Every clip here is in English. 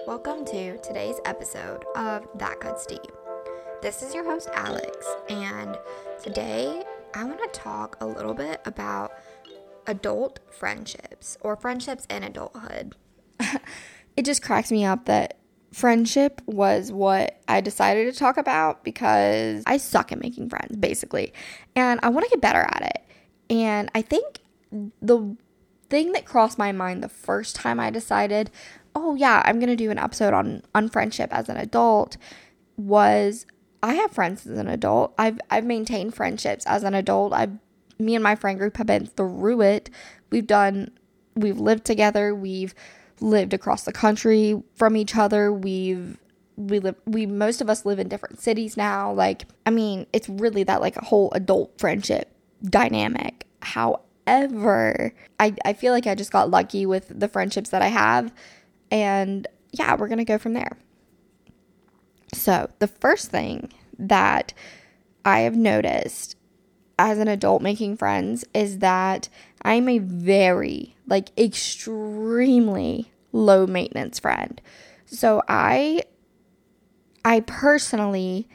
Welcome to today's episode of That Cuts Deep. This is your host, Alex, and today I want to talk a little bit about adult friendships or friendships in adulthood. it just cracks me up that friendship was what I decided to talk about because I suck at making friends, basically. And I want to get better at it. And I think the thing that crossed my mind the first time I decided, oh yeah, I'm going to do an episode on on friendship as an adult was I have friends as an adult. I've I've maintained friendships as an adult. I've me and my friend group have been through it. We've done we've lived together. We've lived across the country from each other. We've we live we most of us live in different cities now. Like I mean, it's really that like a whole adult friendship dynamic. However, I I feel like I just got lucky with the friendships that I have and yeah, we're going to go from there. So, the first thing that I have noticed as an adult making friends is that I'm a very, like, extremely low maintenance friend. So I I personally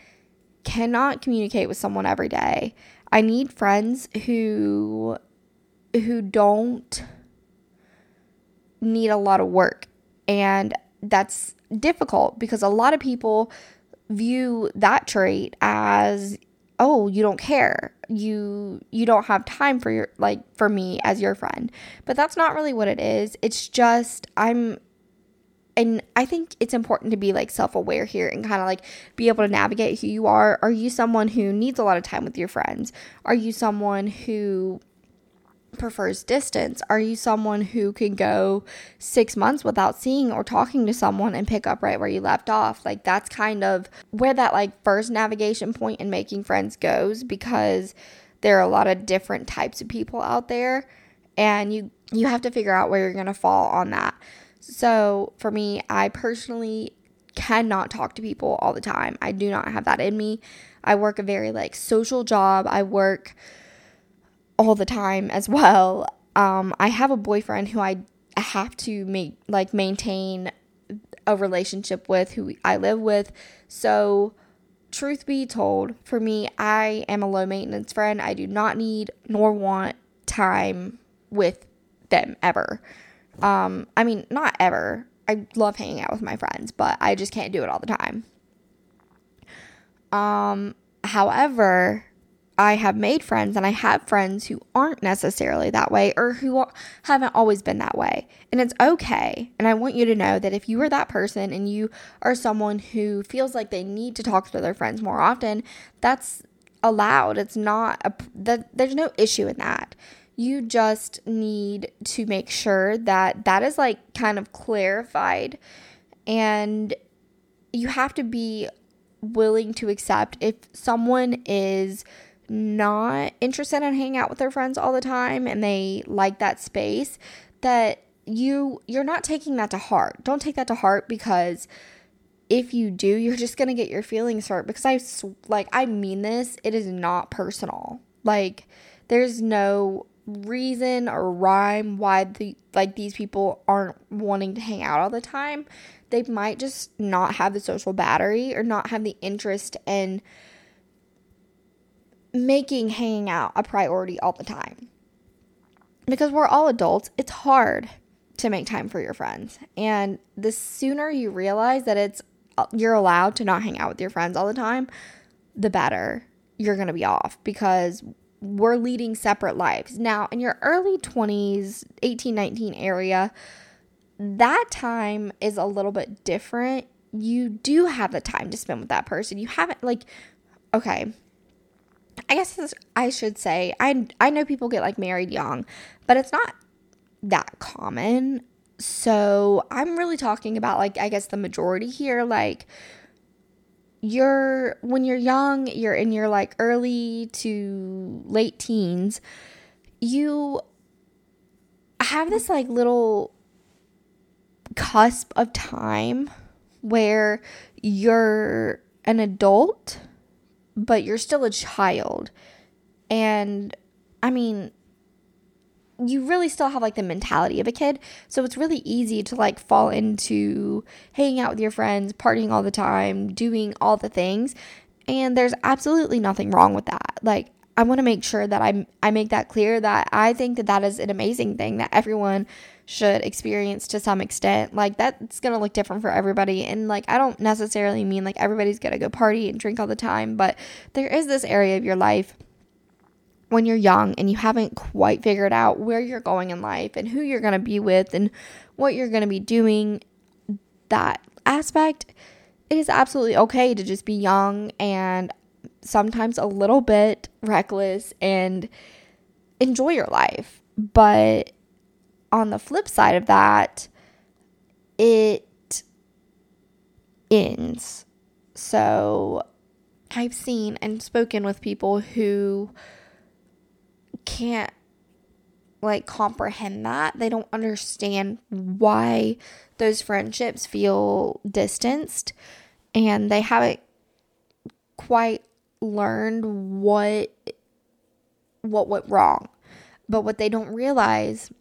cannot communicate with someone every day. I need friends who who don't need a lot of work. And that's difficult because a lot of people view that trait as oh you don't care. You you don't have time for your like for me as your friend. But that's not really what it is. It's just i'm and i think it's important to be like self-aware here and kind of like be able to navigate who you are. Are you someone who needs a lot of time with your friends? Are you someone who prefers distance? Are you someone who can go six months without seeing or talking to someone and pick up right where you left off? Like, that's kind of where that like first navigation point in making friends goes because there are a lot of different types of people out there and you you have to figure out where you're going to fall on that. So, for me, I personally cannot talk to people all the time. I do not have that in me. I work a very like social job. I work all the time as well. Um, I have a boyfriend who I have to make like maintain a relationship with who I live with. So, truth be told, for me, I am a low maintenance friend. I do not need nor want time with them ever. Um, I mean, not ever. I love hanging out with my friends, but I just can't do it all the time. Um, however, I have made friends and I have friends who aren't necessarily that way or who haven't always been that way. And it's okay. And I want you to know that if you are that person and you are someone who feels like they need to talk to their friends more often, that's allowed. It's not a that there's no issue in that. You just need to make sure that that is like kind of clarified and you have to be willing to accept if someone is not interested in hanging out with their friends all the time and they like that space that you you're not taking that to heart. Don't take that to heart because if you do, you're just going to get your feelings hurt because I like I mean this, it is not personal. Like there's no reason or rhyme why the like these people aren't wanting to hang out all the time. They might just not have the social battery or not have the interest in making hanging out a priority all the time. Because we're all adults, it's hard to make time for your friends. And the sooner you realize that it's you're allowed to not hang out with your friends all the time, the better you're going to be off because we're leading separate lives. Now, in your early 20s, 18, 19 area, that time is a little bit different. You do have the time to spend with that person. You haven't like okay, I guess I should say I I know people get like married young, but it's not that common. So I'm really talking about like I guess the majority here like you're when you're young, you're in your like early to late teens, you have this like little cusp of time where you're an adult but you're still a child. And I mean, you really still have like the mentality of a kid. So it's really easy to like fall into hanging out with your friends, partying all the time, doing all the things. And there's absolutely nothing wrong with that. Like I want to make sure that I I make that clear that I think that that is an amazing thing that everyone should experience to some extent. Like that's going to look different for everybody and like I don't necessarily mean like everybody's going to go party and drink all the time, but there is this area of your life when you're young and you haven't quite figured out where you're going in life and who you're going to be with and what you're going to be doing that aspect it is absolutely okay to just be young and sometimes a little bit reckless and enjoy your life. But on the flip side of that, it ends. So I've seen and spoken with people who can't like comprehend that. They don't understand why those friendships feel distanced and they haven't quite learned what what went wrong. But what they don't realize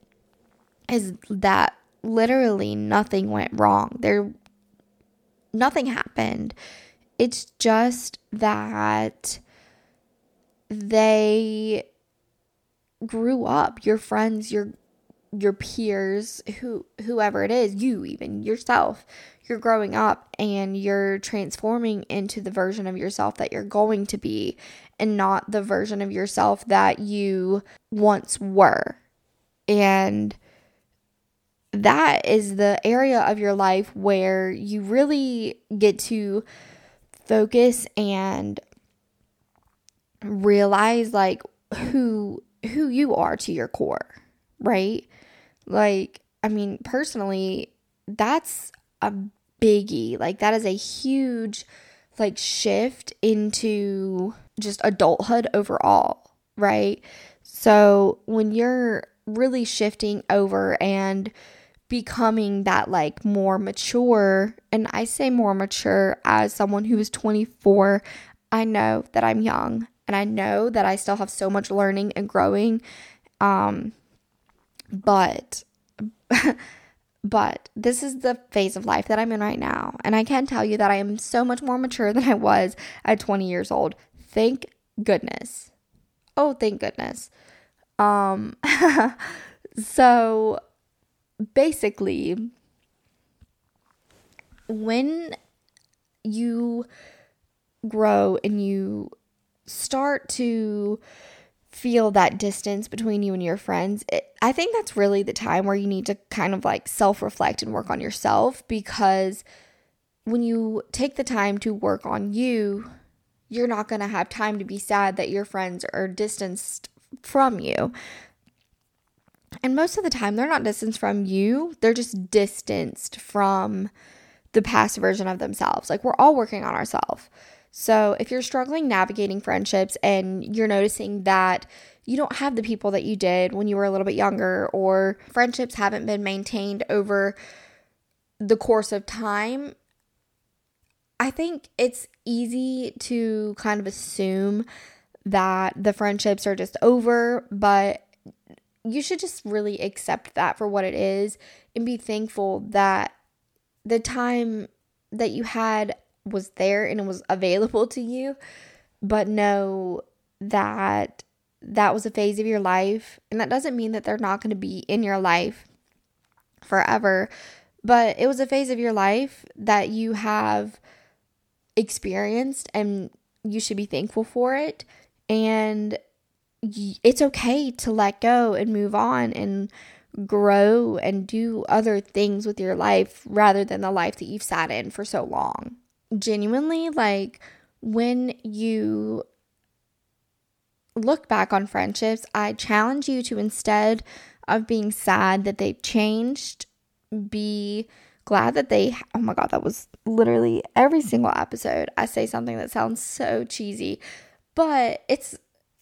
is that literally nothing went wrong. There nothing happened. It's just that they grew up. Your friends, your your peers, who whoever it is, you even yourself, you're growing up and you're transforming into the version of yourself that you're going to be and not the version of yourself that you once were. And that is the area of your life where you really get to focus and realize like who who you are to your core, right? Like I mean, personally, that's a biggie. Like that is a huge like shift into just adulthood overall, right? So when you're really shifting over and becoming that like more mature, and I say more mature as someone who is 24, I know that I'm young and I know that I still have so much learning and growing. Um, but But this is the phase of life that I'm in right now. And I can tell you that I am so much more mature than I was at 20 years old. Thank goodness. Oh, thank goodness. Um so basically when you grow and you start to feel that distance between you and your friends, it, I think that's really the time where you need to kind of like self reflect and work on yourself because when you take the time to work on you, you're not going to have time to be sad that your friends are distanced from you. And most of the time, they're not distanced from you, they're just distanced from the past version of themselves. Like, we're all working on ourselves. So, if you're struggling navigating friendships and you're noticing that you don't have the people that you did when you were a little bit younger, or friendships haven't been maintained over the course of time, I think it's easy to kind of assume that the friendships are just over, but you should just really accept that for what it is and be thankful that the time that you had was there and it was available to you, but know that that was a phase of your life. And that doesn't mean that they're not going to be in your life forever, but it was a phase of your life that you have experienced and you should be thankful for it. And it's okay to let go and move on and grow and do other things with your life rather than the life that you've sat in for so long. Genuinely like when you look back on friendships, I challenge you to instead of being sad that they've changed, be glad that they oh my god, that was literally every single episode I say something that sounds so cheesy, but it's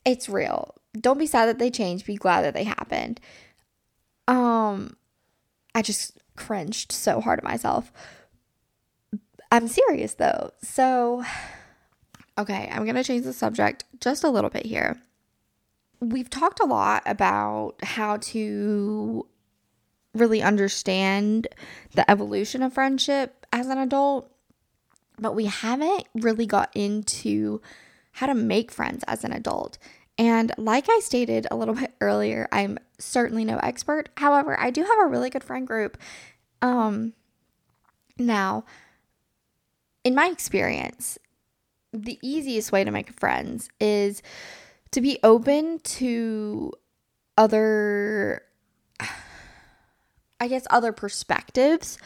it's real. Don't be sad that they changed, be glad that they happened. Um I just cringed so hard at myself. I'm serious though. So, okay, I'm going to change the subject just a little bit here. we've talked a lot about how to really understand the evolution of friendship as an adult, but we haven't really got into how to make friends as an adult. And like I stated a little bit earlier, I'm certainly no expert. However, I do have a really good friend group. Um now, in my experience, the easiest way to make friends is to be open to other I guess other perspectives.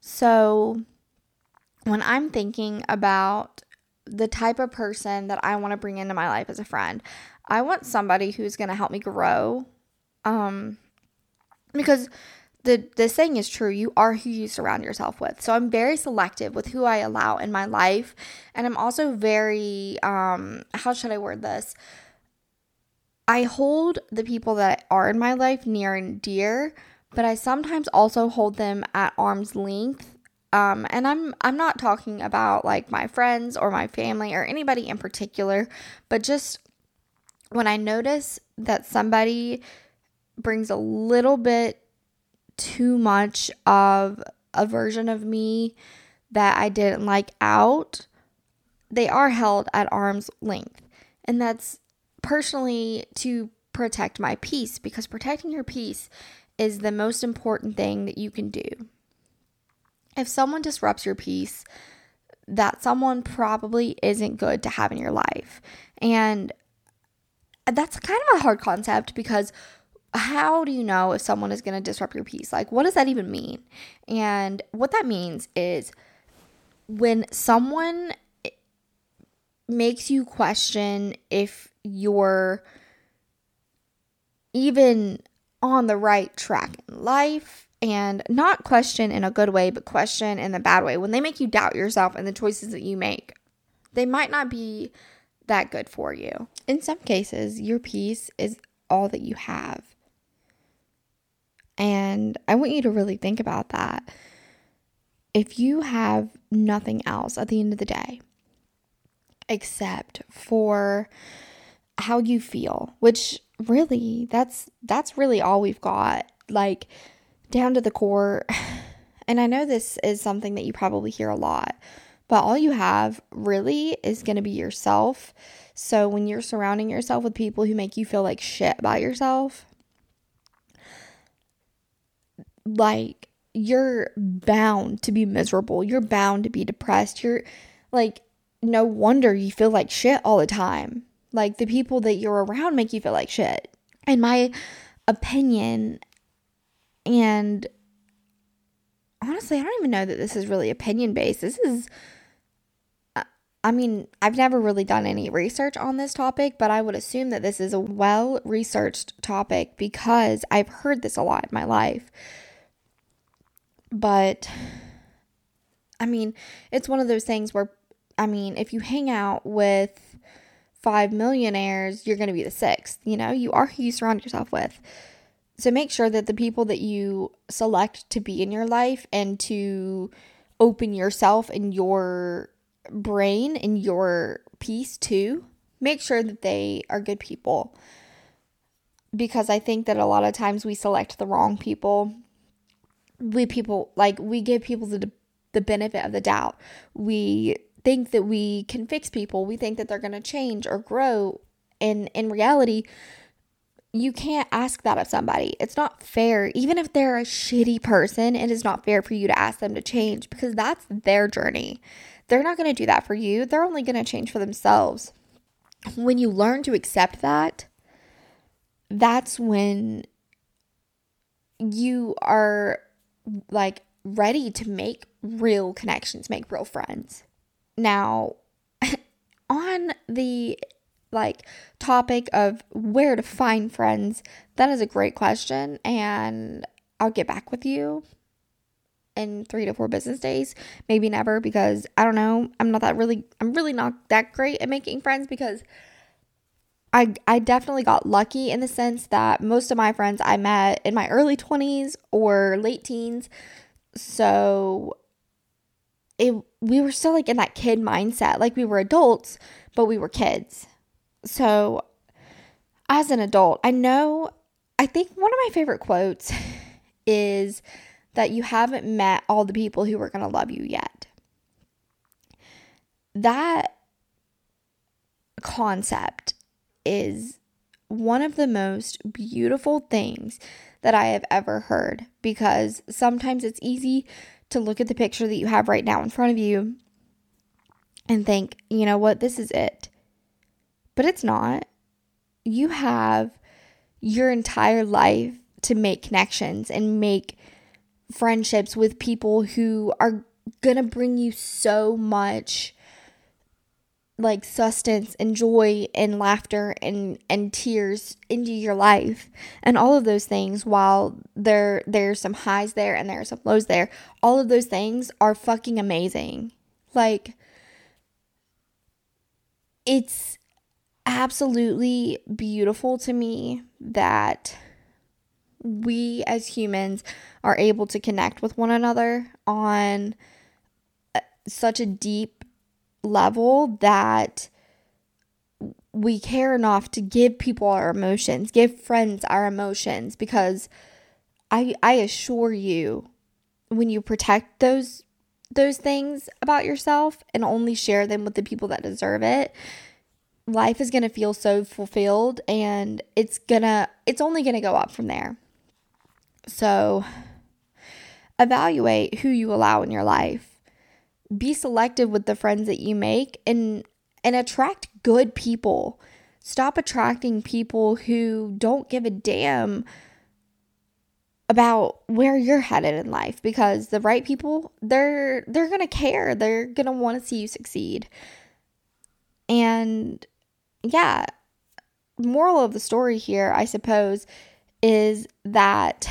So when I'm thinking about the type of person that I want to bring into my life as a friend, I want somebody who's going to help me grow. Um because the the saying is true you are who you surround yourself with so i'm very selective with who i allow in my life and i'm also very um how should i word this i hold the people that are in my life near and dear but i sometimes also hold them at arm's length um and i'm i'm not talking about like my friends or my family or anybody in particular but just when i notice that somebody brings a little bit too much of a version of me that I didn't like out, they are held at arm's length. And that's personally to protect my peace because protecting your peace is the most important thing that you can do. If someone disrupts your peace, that someone probably isn't good to have in your life. And that's kind of a hard concept because how do you know if someone is going to disrupt your peace? Like, what does that even mean? And what that means is when someone makes you question if you're even on the right track in life and not question in a good way, but question in the bad way. When they make you doubt yourself and the choices that you make, they might not be that good for you. In some cases, your peace is all that you have. And I want you to really think about that. If you have nothing else at the end of the day, except for how you feel, which really that's that's really all we've got. Like down to the core. And I know this is something that you probably hear a lot, but all you have really is going to be yourself. So when you're surrounding yourself with people who make you feel like shit about yourself, like you're bound to be miserable. You're bound to be depressed. You're like, no wonder you feel like shit all the time. Like the people that you're around make you feel like shit. In my opinion, and honestly, I don't even know that this is really opinion based. This is, uh, I mean, I've never really done any research on this topic, but I would assume that this is a well researched topic because I've heard this a lot in my life. But I mean, it's one of those things where, I mean, if you hang out with five millionaires, you're going to be the sixth. You know, you are who you surround yourself with. So make sure that the people that you select to be in your life and to open yourself and your brain and your peace to, make sure that they are good people. Because I think that a lot of times we select the wrong people we people like we give people the the benefit of the doubt. We think that we can fix people. We think that they're going to change or grow. And in reality, you can't ask that of somebody. It's not fair. Even if they're a shitty person, it is not fair for you to ask them to change because that's their journey. They're not going to do that for you. They're only going to change for themselves. When you learn to accept that, that's when you are like ready to make real connections, make real friends. Now, on the like topic of where to find friends, that is a great question and I'll get back with you in 3 to 4 business days, maybe never because I don't know, I'm not that really I'm really not that great at making friends because I I definitely got lucky in the sense that most of my friends I met in my early 20s or late teens. So it we were still like in that kid mindset. Like we were adults, but we were kids. So as an adult, I know, I think one of my favorite quotes is that you haven't met all the people who are going to love you yet. That concept is one of the most beautiful things that I have ever heard because sometimes it's easy to look at the picture that you have right now in front of you and think, you know what, this is it. But it's not. You have your entire life to make connections and make friendships with people who are going to bring you so much like sustenance and joy and laughter and and tears into your life and all of those things while there there's some highs there and there are some lows there all of those things are fucking amazing like it's absolutely beautiful to me that we as humans are able to connect with one another on uh, such a deep level that we care enough to give people our emotions, give friends our emotions because I I assure you when you protect those those things about yourself and only share them with the people that deserve it, life is going to feel so fulfilled and it's going to it's only going to go up from there. So evaluate who you allow in your life be selective with the friends that you make and and attract good people. Stop attracting people who don't give a damn about where you're headed in life because the right people they're they're going to care. They're going to want to see you succeed. And yeah, moral of the story here, I suppose, is that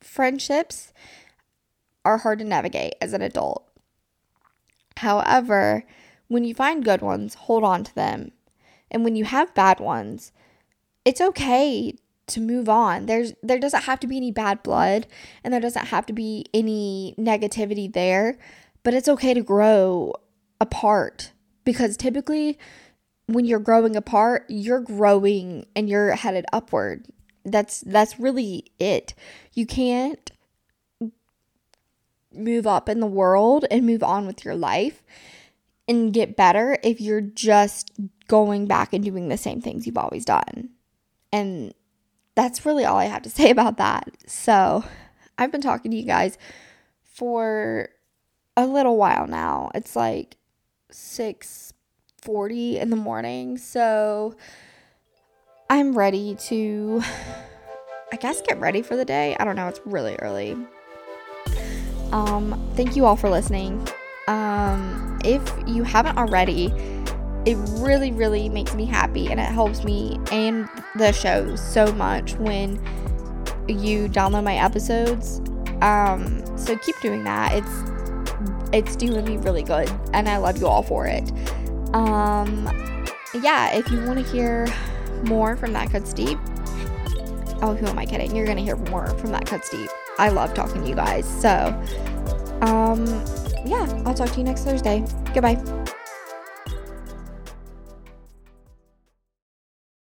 friendships are hard to navigate as an adult. However, when you find good ones, hold on to them. And when you have bad ones, it's okay to move on. There's there doesn't have to be any bad blood and there doesn't have to be any negativity there, but it's okay to grow apart because typically when you're growing apart, you're growing and you're headed upward. That's that's really it. You can't move up in the world and move on with your life and get better if you're just going back and doing the same things you've always done. And that's really all I have to say about that. So, I've been talking to you guys for a little while now. It's like 6:40 in the morning. So, I'm ready to I guess get ready for the day. I don't know, it's really early. Um, thank you all for listening. Um, if you haven't already, it really, really makes me happy and it helps me and the show so much when you download my episodes. Um, so keep doing that. It's it's doing me really good and I love you all for it. Um, yeah, if you want to hear more from that cuts deep. Oh, who am I kidding? You're gonna hear more from that cuts deep. I love talking to you guys. So, um, yeah, I'll talk to you next Thursday. Goodbye.